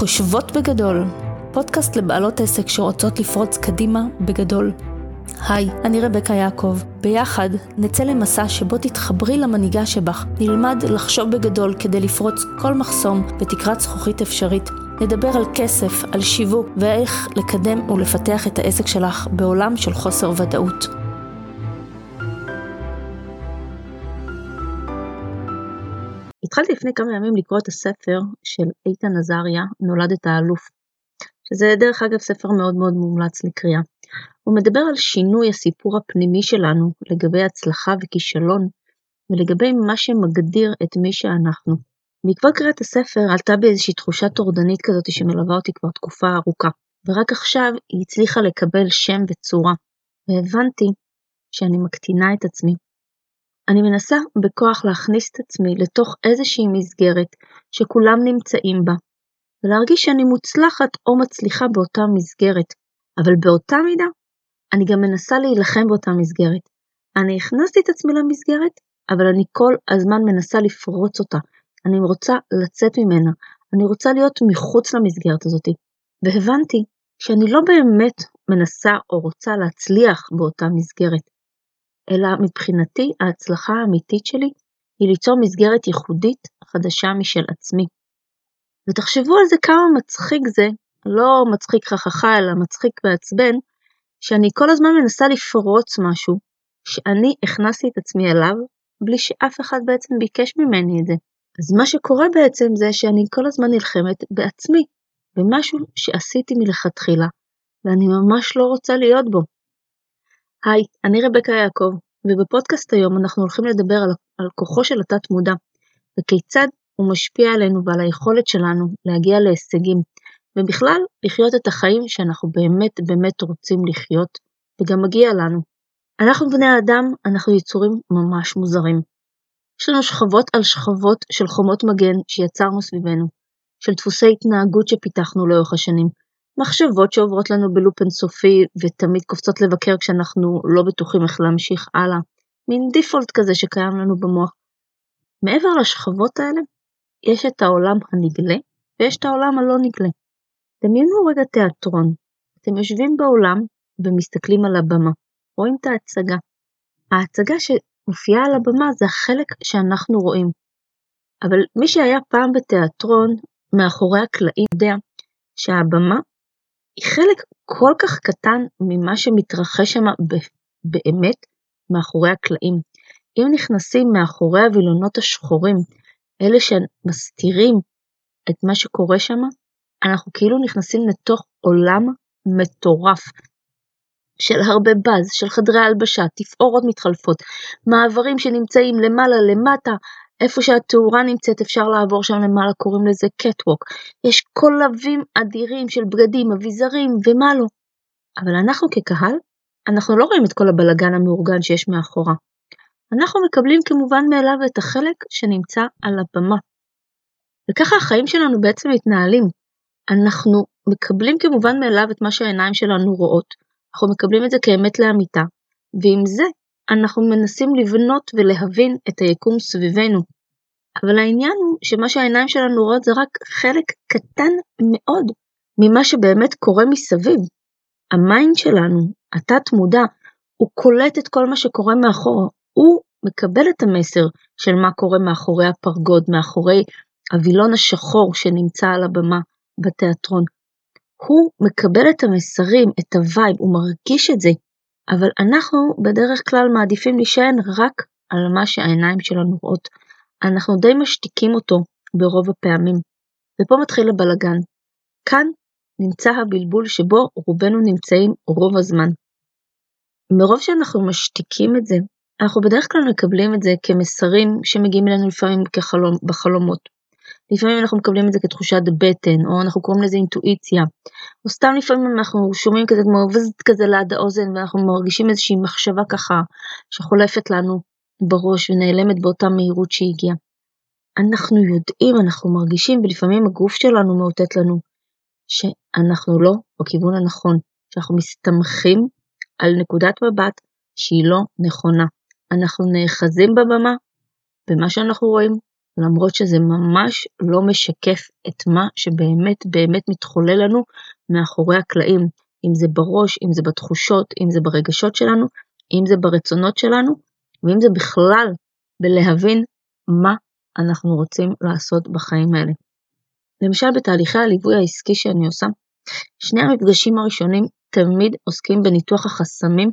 חושבות בגדול, פודקאסט לבעלות עסק שרוצות לפרוץ קדימה בגדול. היי, אני רבקה יעקב. ביחד נצא למסע שבו תתחברי למנהיגה שבך, נלמד לחשוב בגדול כדי לפרוץ כל מחסום בתקרת זכוכית אפשרית. נדבר על כסף, על שיווק ואיך לקדם ולפתח את העסק שלך בעולם של חוסר ודאות. התחלתי לפני כמה ימים לקרוא את הספר של איתן עזריה, נולדת האלוף, שזה דרך אגב ספר מאוד מאוד מומלץ לקריאה. הוא מדבר על שינוי הסיפור הפנימי שלנו לגבי הצלחה וכישלון, ולגבי מה שמגדיר את מי שאנחנו. בעקבות קריאת הספר עלתה בי איזושהי תחושה טורדנית כזאת שמלווה אותי כבר תקופה ארוכה, ורק עכשיו היא הצליחה לקבל שם וצורה, והבנתי שאני מקטינה את עצמי. אני מנסה בכוח להכניס את עצמי לתוך איזושהי מסגרת שכולם נמצאים בה, ולהרגיש שאני מוצלחת או מצליחה באותה מסגרת, אבל באותה מידה אני גם מנסה להילחם באותה מסגרת. אני הכנסתי את עצמי למסגרת, אבל אני כל הזמן מנסה לפרוץ אותה. אני רוצה לצאת ממנה, אני רוצה להיות מחוץ למסגרת הזאת. והבנתי שאני לא באמת מנסה או רוצה להצליח באותה מסגרת. אלא מבחינתי ההצלחה האמיתית שלי היא ליצור מסגרת ייחודית חדשה משל עצמי. ותחשבו על זה כמה מצחיק זה, לא מצחיק חככה אלא מצחיק ועצבן, שאני כל הזמן מנסה לפרוץ משהו שאני הכנסתי את עצמי אליו בלי שאף אחד בעצם ביקש ממני את זה. אז מה שקורה בעצם זה שאני כל הזמן נלחמת בעצמי, במשהו שעשיתי מלכתחילה, ואני ממש לא רוצה להיות בו. היי, אני רבקה יעקב, ובפודקאסט היום אנחנו הולכים לדבר על, על כוחו של התת מודע, וכיצד הוא משפיע עלינו ועל היכולת שלנו להגיע להישגים, ובכלל לחיות את החיים שאנחנו באמת באמת רוצים לחיות, וגם מגיע לנו. אנחנו בני האדם, אנחנו יצורים ממש מוזרים. יש לנו שכבות על שכבות של חומות מגן שיצרנו סביבנו, של דפוסי התנהגות שפיתחנו לאורך השנים, מחשבות שעוברות לנו בלופ אינסופי ותמיד קופצות לבקר כשאנחנו לא בטוחים איך להמשיך הלאה, מין דיפולט כזה שקיים לנו במוח. מעבר לשכבות האלה, יש את העולם הנגלה ויש את העולם הלא נגלה. דמיינו רגע תיאטרון, אתם יושבים באולם ומסתכלים על הבמה, רואים את ההצגה. ההצגה שמופיעה על הבמה זה החלק שאנחנו רואים. אבל מי שהיה פעם בתיאטרון, מאחורי הקלעים יודע שהבמה היא חלק כל כך קטן ממה שמתרחש שם באמת מאחורי הקלעים. אם נכנסים מאחורי הווילונות השחורים, אלה שמסתירים את מה שקורה שם, אנחנו כאילו נכנסים לתוך עולם מטורף של הרבה באז, של חדרי הלבשה, תפאורות מתחלפות, מעברים שנמצאים למעלה למטה, איפה שהתאורה נמצאת אפשר לעבור שם למעלה, קוראים לזה קטווק. יש קולבים אדירים של בגדים, אביזרים ומה לא. אבל אנחנו כקהל, אנחנו לא רואים את כל הבלגן המאורגן שיש מאחורה. אנחנו מקבלים כמובן מאליו את החלק שנמצא על הבמה. וככה החיים שלנו בעצם מתנהלים. אנחנו מקבלים כמובן מאליו את מה שהעיניים שלנו רואות, אנחנו מקבלים את זה כאמת לאמיתה, ועם זה אנחנו מנסים לבנות ולהבין את היקום סביבנו. אבל העניין הוא שמה שהעיניים שלנו רואות זה רק חלק קטן מאוד ממה שבאמת קורה מסביב. ה mind שלנו, התת מודע, הוא קולט את כל מה שקורה מאחור, הוא מקבל את המסר של מה קורה מאחורי הפרגוד, מאחורי הווילון השחור שנמצא על הבמה בתיאטרון. הוא מקבל את המסרים, את ה vibe, הוא מרגיש את זה, אבל אנחנו בדרך כלל מעדיפים להישען רק על מה שהעיניים שלנו רואות. אנחנו די משתיקים אותו ברוב הפעמים. ופה מתחיל הבלגן. כאן נמצא הבלבול שבו רובנו נמצאים רוב הזמן. מרוב שאנחנו משתיקים את זה, אנחנו בדרך כלל מקבלים את זה כמסרים שמגיעים אלינו לפעמים כחלום, בחלומות. לפעמים אנחנו מקבלים את זה כתחושת בטן, או אנחנו קוראים לזה אינטואיציה, או סתם לפעמים אנחנו שומעים כזה כמו וזט כזה ליד האוזן, ואנחנו מרגישים איזושהי מחשבה ככה שחולפת לנו בראש ונעלמת באותה מהירות שהיא הגיעה. אנחנו יודעים, אנחנו מרגישים, ולפעמים הגוף שלנו מאותת לנו שאנחנו לא בכיוון הנכון, שאנחנו מסתמכים על נקודת מבט שהיא לא נכונה. אנחנו נאחזים בבמה, במה שאנחנו רואים, למרות שזה ממש לא משקף את מה שבאמת באמת מתחולל לנו מאחורי הקלעים, אם זה בראש, אם זה בתחושות, אם זה ברגשות שלנו, אם זה ברצונות שלנו, ואם זה בכלל בלהבין מה אנחנו רוצים לעשות בחיים האלה. למשל בתהליכי הליווי העסקי שאני עושה, שני המפגשים הראשונים תמיד עוסקים בניתוח החסמים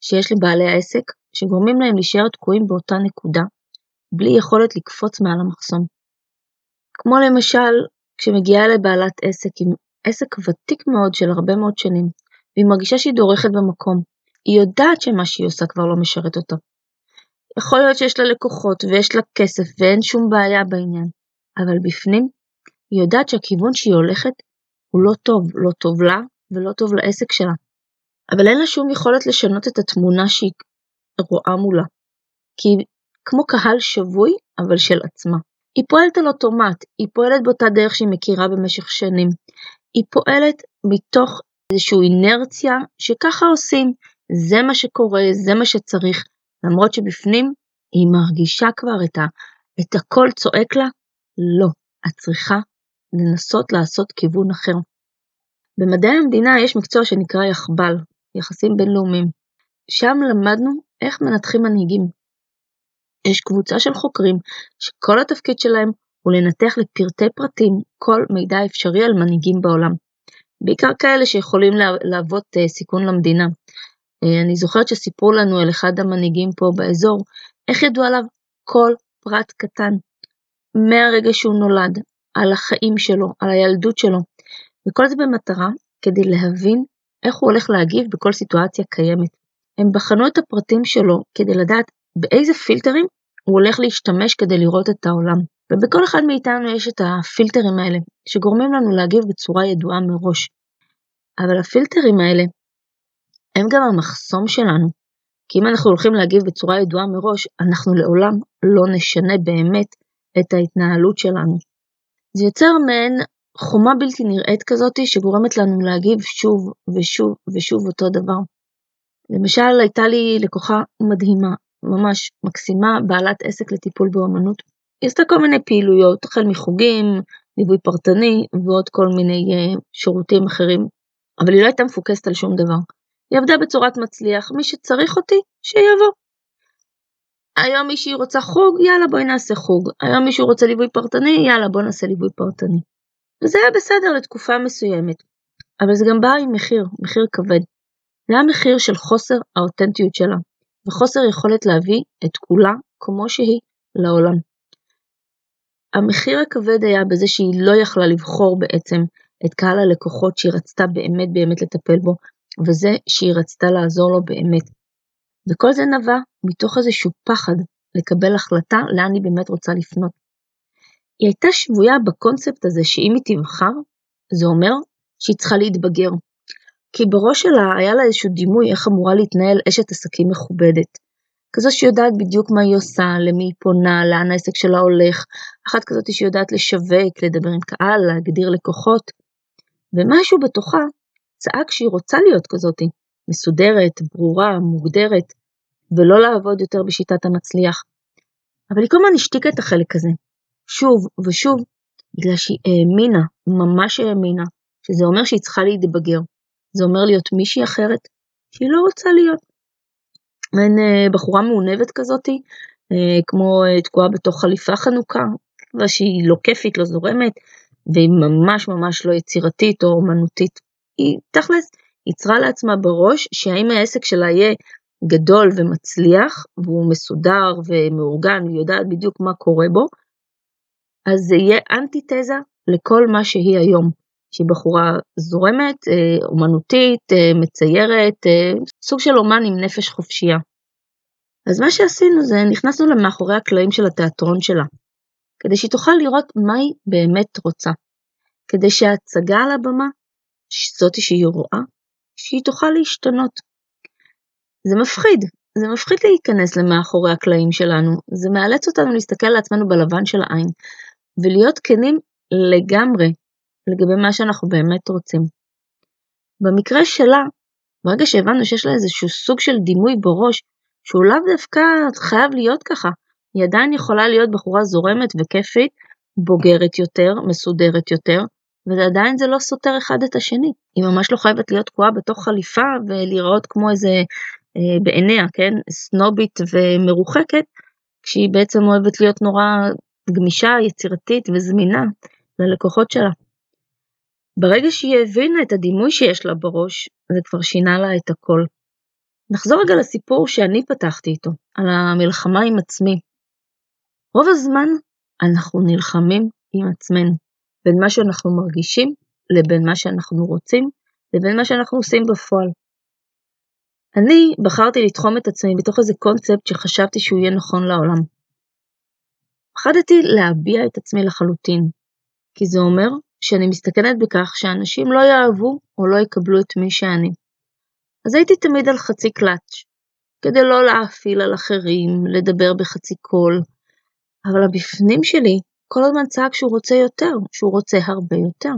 שיש לבעלי העסק, שגורמים להם להישאר תקועים באותה נקודה, בלי יכולת לקפוץ מעל המחסום. כמו למשל, כשמגיעה לבעלת עסק עם עסק ותיק מאוד של הרבה מאוד שנים, והיא מרגישה שהיא דורכת במקום, היא יודעת שמה שהיא עושה כבר לא משרת אותה. יכול להיות שיש לה לקוחות ויש לה כסף ואין שום בעיה בעניין, אבל בפנים היא יודעת שהכיוון שהיא הולכת הוא לא טוב, לא טוב לה ולא טוב לעסק שלה. אבל אין לה שום יכולת לשנות את התמונה שהיא רואה מולה. כי כמו קהל שבוי, אבל של עצמה. היא פועלת על אוטומט, היא פועלת באותה דרך שהיא מכירה במשך שנים. היא פועלת מתוך איזושהי אינרציה שככה עושים, זה מה שקורה, זה מה שצריך, למרות שבפנים היא מרגישה כבר את, ה, את הקול צועק לה, לא, את צריכה לנסות לעשות כיוון אחר. במדעי המדינה יש מקצוע שנקרא יחב"ל, יחסים בינלאומיים. שם למדנו איך מנתחים מנהיגים. יש קבוצה של חוקרים שכל התפקיד שלהם הוא לנתח לפרטי פרטים כל מידע אפשרי על מנהיגים בעולם. בעיקר כאלה שיכולים להוות אה, סיכון למדינה. אה, אני זוכרת שסיפרו לנו על אחד המנהיגים פה באזור, איך ידעו עליו כל פרט קטן, מהרגע שהוא נולד, על החיים שלו, על הילדות שלו, וכל זה במטרה כדי להבין איך הוא הולך להגיב בכל סיטואציה קיימת. הם בחנו את הפרטים שלו כדי לדעת באיזה פילטרים הוא הולך להשתמש כדי לראות את העולם. ובכל אחד מאיתנו יש את הפילטרים האלה, שגורמים לנו להגיב בצורה ידועה מראש. אבל הפילטרים האלה הם גם המחסום שלנו, כי אם אנחנו הולכים להגיב בצורה ידועה מראש, אנחנו לעולם לא נשנה באמת את ההתנהלות שלנו. זה יוצר מעין חומה בלתי נראית כזאתי שגורמת לנו להגיב שוב ושוב ושוב אותו דבר. למשל הייתה לי לקוחה מדהימה, ממש מקסימה, בעלת עסק לטיפול באמנות. היא עשתה כל מיני פעילויות, החל מחוגים, ליווי פרטני ועוד כל מיני uh, שירותים אחרים, אבל היא לא הייתה מפוקסת על שום דבר. היא עבדה בצורת מצליח, מי שצריך אותי, שיבוא. היום מישהי רוצה חוג, יאללה בואי נעשה חוג. היום מישהו רוצה ליווי פרטני, יאללה בואי נעשה ליווי פרטני. וזה היה בסדר לתקופה מסוימת. אבל זה גם בא עם מחיר, מחיר כבד. זה היה מחיר של חוסר האותנטיות שלה, וחוסר יכולת להביא את כולה כמו שהיא לעולם. המחיר הכבד היה בזה שהיא לא יכלה לבחור בעצם את קהל הלקוחות שהיא רצתה באמת באמת לטפל בו, וזה שהיא רצתה לעזור לו באמת. וכל זה נבע מתוך איזשהו פחד לקבל החלטה לאן היא באמת רוצה לפנות. היא הייתה שבויה בקונספט הזה שאם היא תבחר, זה אומר שהיא צריכה להתבגר. כי בראש שלה היה לה איזשהו דימוי איך אמורה להתנהל אשת עסקים מכובדת. כזו שיודעת בדיוק מה היא עושה, למי היא פונה, לאן העסק שלה הולך, אחת כזאת שיודעת לשווק, לדבר עם קהל, להגדיר לקוחות. ומשהו בתוכה צעק שהיא רוצה להיות כזאתי, מסודרת, ברורה, מוגדרת, ולא לעבוד יותר בשיטת המצליח. אבל היא כל הזמן השתיקה את החלק הזה, שוב ושוב, בגלל שהיא האמינה, ממש האמינה, שזה אומר שהיא צריכה להתבגר. זה אומר להיות מישהי אחרת שהיא לא רוצה להיות. מעין אה, בחורה מעונבת כזאתי, אה, כמו אה, תקועה בתוך חליפה חנוכה, ושהיא לא כיפית, לא זורמת, והיא ממש ממש לא יצירתית או אומנותית. היא תכלס יצרה לעצמה בראש שהאם העסק שלה יהיה גדול ומצליח, והוא מסודר ומאורגן, והיא יודעת בדיוק מה קורה בו, אז זה יהיה אנטיתזה לכל מה שהיא היום. שהיא בחורה זורמת, אה, אומנותית, אה, מציירת, אה, סוג של אומן עם נפש חופשייה. אז מה שעשינו זה נכנסנו למאחורי הקלעים של התיאטרון שלה, כדי שהיא תוכל לראות מה היא באמת רוצה, כדי שההצגה על הבמה, זאתי שהיא רואה, שהיא תוכל להשתנות. זה מפחיד, זה מפחיד להיכנס למאחורי הקלעים שלנו, זה מאלץ אותנו להסתכל לעצמנו בלבן של העין, ולהיות כנים לגמרי לגבי מה שאנחנו באמת רוצים. במקרה שלה, ברגע שהבנו שיש לה איזשהו סוג של דימוי בראש, שהוא לאו דווקא חייב להיות ככה, היא עדיין יכולה להיות בחורה זורמת וכיפית, בוגרת יותר, מסודרת יותר, ועדיין זה לא סותר אחד את השני. היא ממש לא חייבת להיות תקועה בתוך חליפה ולהיראות כמו איזה, אה, בעיניה, כן, סנובית ומרוחקת, כשהיא בעצם אוהבת להיות נורא גמישה, יצירתית וזמינה ללקוחות שלה. ברגע שהיא הבינה את הדימוי שיש לה בראש, זה כבר שינה לה את הכל. נחזור רגע לסיפור שאני פתחתי איתו, על המלחמה עם עצמי. רוב הזמן אנחנו נלחמים עם עצמנו, בין מה שאנחנו מרגישים לבין מה שאנחנו רוצים לבין מה שאנחנו עושים בפועל. אני בחרתי לתחום את עצמי בתוך איזה קונספט שחשבתי שהוא יהיה נכון לעולם. פחדתי להביע את עצמי לחלוטין, כי זה אומר שאני מסתכנת בכך שאנשים לא יאהבו או לא יקבלו את מי שאני. אז הייתי תמיד על חצי קלאץ', כדי לא להאפיל על אחרים, לדבר בחצי קול, אבל הבפנים שלי כל הזמן צעק שהוא רוצה יותר, שהוא רוצה הרבה יותר.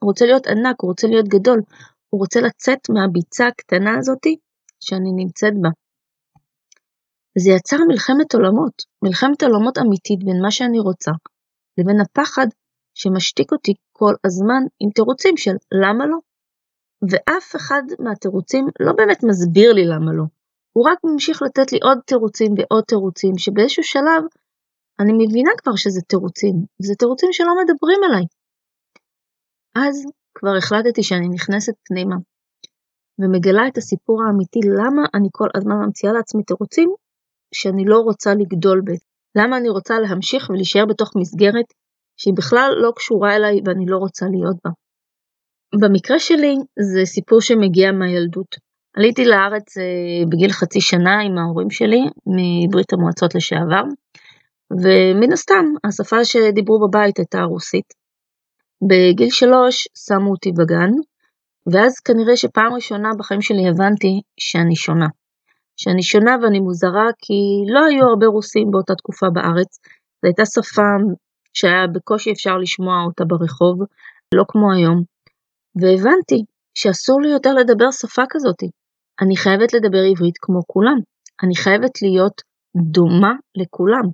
הוא רוצה להיות ענק, הוא רוצה להיות גדול, הוא רוצה לצאת מהביצה הקטנה הזאתי שאני נמצאת בה. וזה יצר מלחמת עולמות, מלחמת עולמות אמיתית בין מה שאני רוצה לבין הפחד שמשתיק אותי כל הזמן עם תירוצים של למה לא. ואף אחד מהתירוצים לא באמת מסביר לי למה לא. הוא רק ממשיך לתת לי עוד תירוצים ועוד תירוצים, שבאיזשהו שלב אני מבינה כבר שזה תירוצים, זה תירוצים שלא מדברים אליי. אז כבר החלטתי שאני נכנסת פנימה, ומגלה את הסיפור האמיתי למה אני כל הזמן ממציאה לעצמי תירוצים שאני לא רוצה לגדול בזה. למה אני רוצה להמשיך ולהישאר בתוך מסגרת שהיא בכלל לא קשורה אליי ואני לא רוצה להיות בה. במקרה שלי זה סיפור שמגיע מהילדות. עליתי לארץ אה, בגיל חצי שנה עם ההורים שלי מברית המועצות לשעבר, ומן הסתם השפה שדיברו בבית הייתה רוסית. בגיל שלוש שמו אותי בגן, ואז כנראה שפעם ראשונה בחיים שלי הבנתי שאני שונה. שאני שונה ואני מוזרה כי לא היו הרבה רוסים באותה תקופה בארץ, זו הייתה שפה שהיה בקושי אפשר לשמוע אותה ברחוב, לא כמו היום. והבנתי שאסור לי יותר לדבר שפה כזאת. אני חייבת לדבר עברית כמו כולם. אני חייבת להיות דומה לכולם.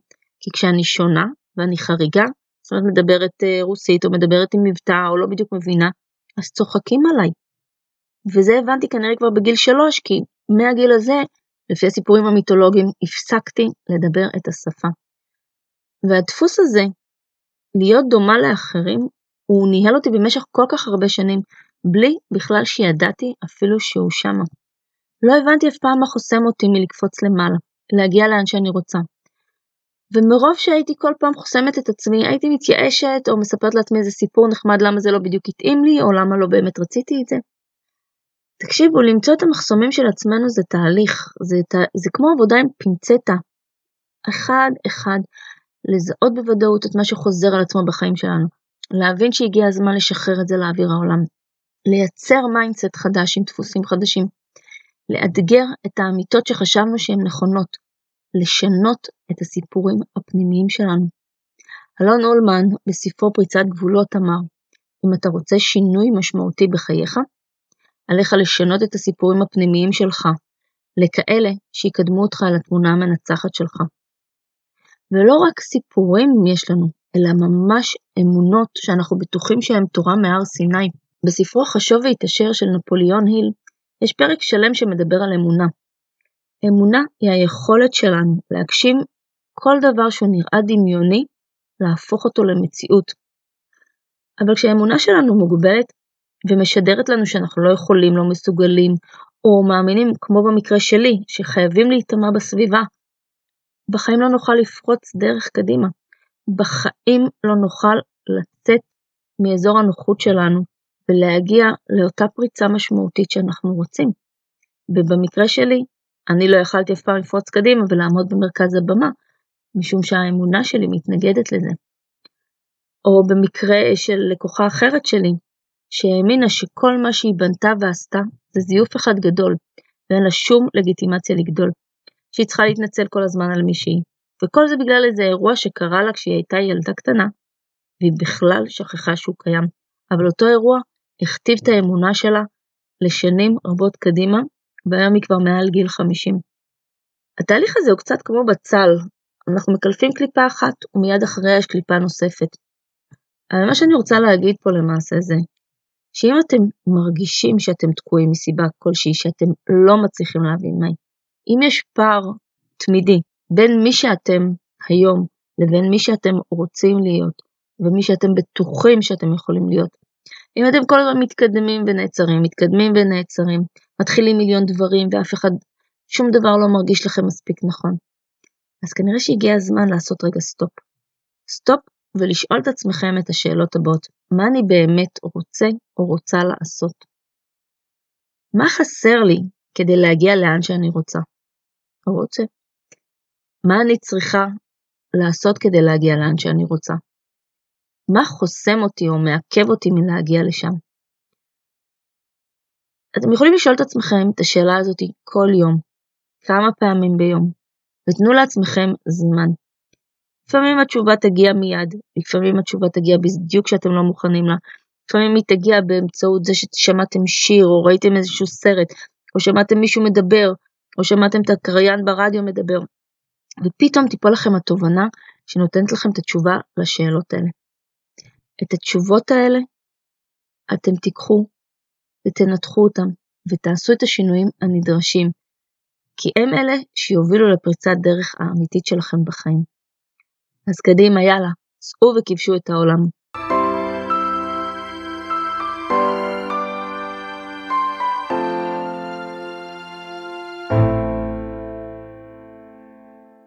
כי כשאני שונה ואני חריגה, זאת אומרת מדברת אה, רוסית או מדברת עם מבטא או לא בדיוק מבינה, אז צוחקים עליי. וזה הבנתי כנראה כבר בגיל שלוש, כי מהגיל הזה, לפי הסיפורים המיתולוגיים, הפסקתי לדבר את השפה. והדפוס הזה, להיות דומה לאחרים, הוא ניהל אותי במשך כל כך הרבה שנים, בלי בכלל שידעתי אפילו שהוא שמה. לא הבנתי אף פעם מה חוסם אותי מלקפוץ למעלה, להגיע לאן שאני רוצה. ומרוב שהייתי כל פעם חוסמת את עצמי, הייתי מתייאשת או מספרת לעצמי איזה סיפור נחמד למה זה לא בדיוק התאים לי, או למה לא באמת רציתי את זה. תקשיבו, למצוא את המחסומים של עצמנו זה תהליך, זה, זה כמו עבודה עם פינצטה. אחד אחד, לזהות בוודאות את מה שחוזר על עצמו בחיים שלנו, להבין שהגיע הזמן לשחרר את זה לאוויר העולם, לייצר mindset חדש עם דפוסים חדשים, לאתגר את האמיתות שחשבנו שהן נכונות, לשנות את הסיפורים הפנימיים שלנו. אלון אולמן בספרו פריצת גבולות אמר, אם אתה רוצה שינוי משמעותי בחייך, עליך לשנות את הסיפורים הפנימיים שלך לכאלה שיקדמו אותך אל התמונה המנצחת שלך. ולא רק סיפורים יש לנו, אלא ממש אמונות שאנחנו בטוחים שהן תורה מהר סיני. בספרו חשוב והתעשר של נפוליאון היל, יש פרק שלם שמדבר על אמונה. אמונה היא היכולת שלנו להגשים כל דבר שהוא נראה דמיוני, להפוך אותו למציאות. אבל כשהאמונה שלנו מוגבלת ומשדרת לנו שאנחנו לא יכולים, לא מסוגלים, או מאמינים, כמו במקרה שלי, שחייבים להיטמע בסביבה, בחיים לא נוכל לפרוץ דרך קדימה. בחיים לא נוכל לצאת מאזור הנוחות שלנו ולהגיע לאותה פריצה משמעותית שאנחנו רוצים. ובמקרה שלי, אני לא יכלתי אף פעם לפרוץ קדימה ולעמוד במרכז הבמה, משום שהאמונה שלי מתנגדת לזה. או במקרה של לקוחה אחרת שלי, שהאמינה שכל מה שהיא בנתה ועשתה זה זיוף אחד גדול, ואין לה שום לגיטימציה לגדול. שהיא צריכה להתנצל כל הזמן על מי שהיא. וכל זה בגלל איזה אירוע שקרה לה כשהיא הייתה ילדה קטנה, והיא בכלל שכחה שהוא קיים. אבל אותו אירוע הכתיב את האמונה שלה לשנים רבות קדימה, והיום היא כבר מעל גיל 50. התהליך הזה הוא קצת כמו בצל, אנחנו מקלפים קליפה אחת ומיד אחריה יש קליפה נוספת. אבל מה שאני רוצה להגיד פה למעשה זה, שאם אתם מרגישים שאתם תקועים מסיבה כלשהי, שאתם לא מצליחים להבין מהי, אם יש פער תמידי בין מי שאתם היום לבין מי שאתם רוצים להיות, ומי שאתם בטוחים שאתם יכולים להיות, אם אתם כל הזמן מתקדמים ונעצרים, מתקדמים ונעצרים, מתחילים מיליון דברים ואף אחד, שום דבר לא מרגיש לכם מספיק נכון, אז כנראה שהגיע הזמן לעשות רגע סטופ. סטופ ולשאול את עצמכם את השאלות הבאות, מה אני באמת רוצה או רוצה לעשות? מה חסר לי כדי להגיע לאן שאני רוצה? או רוצה. מה אני צריכה לעשות כדי להגיע לאן שאני רוצה? מה חוסם אותי או מעכב אותי מלהגיע לשם? אתם יכולים לשאול את עצמכם את השאלה הזאת כל יום, כמה פעמים ביום, ותנו לעצמכם זמן. לפעמים התשובה תגיע מיד, לפעמים התשובה תגיע בדיוק כשאתם לא מוכנים לה, לפעמים היא תגיע באמצעות זה ששמעתם שיר או ראיתם איזשהו סרט, או שמעתם מישהו מדבר, או שמעתם את הקריין ברדיו מדבר, ופתאום תיפול לכם התובנה שנותנת לכם את התשובה לשאלות האלה. את התשובות האלה אתם תיקחו ותנתחו אותם ותעשו את השינויים הנדרשים, כי הם אלה שיובילו לפריצת דרך האמיתית שלכם בחיים. אז קדימה, יאללה, צאו וכבשו את העולם.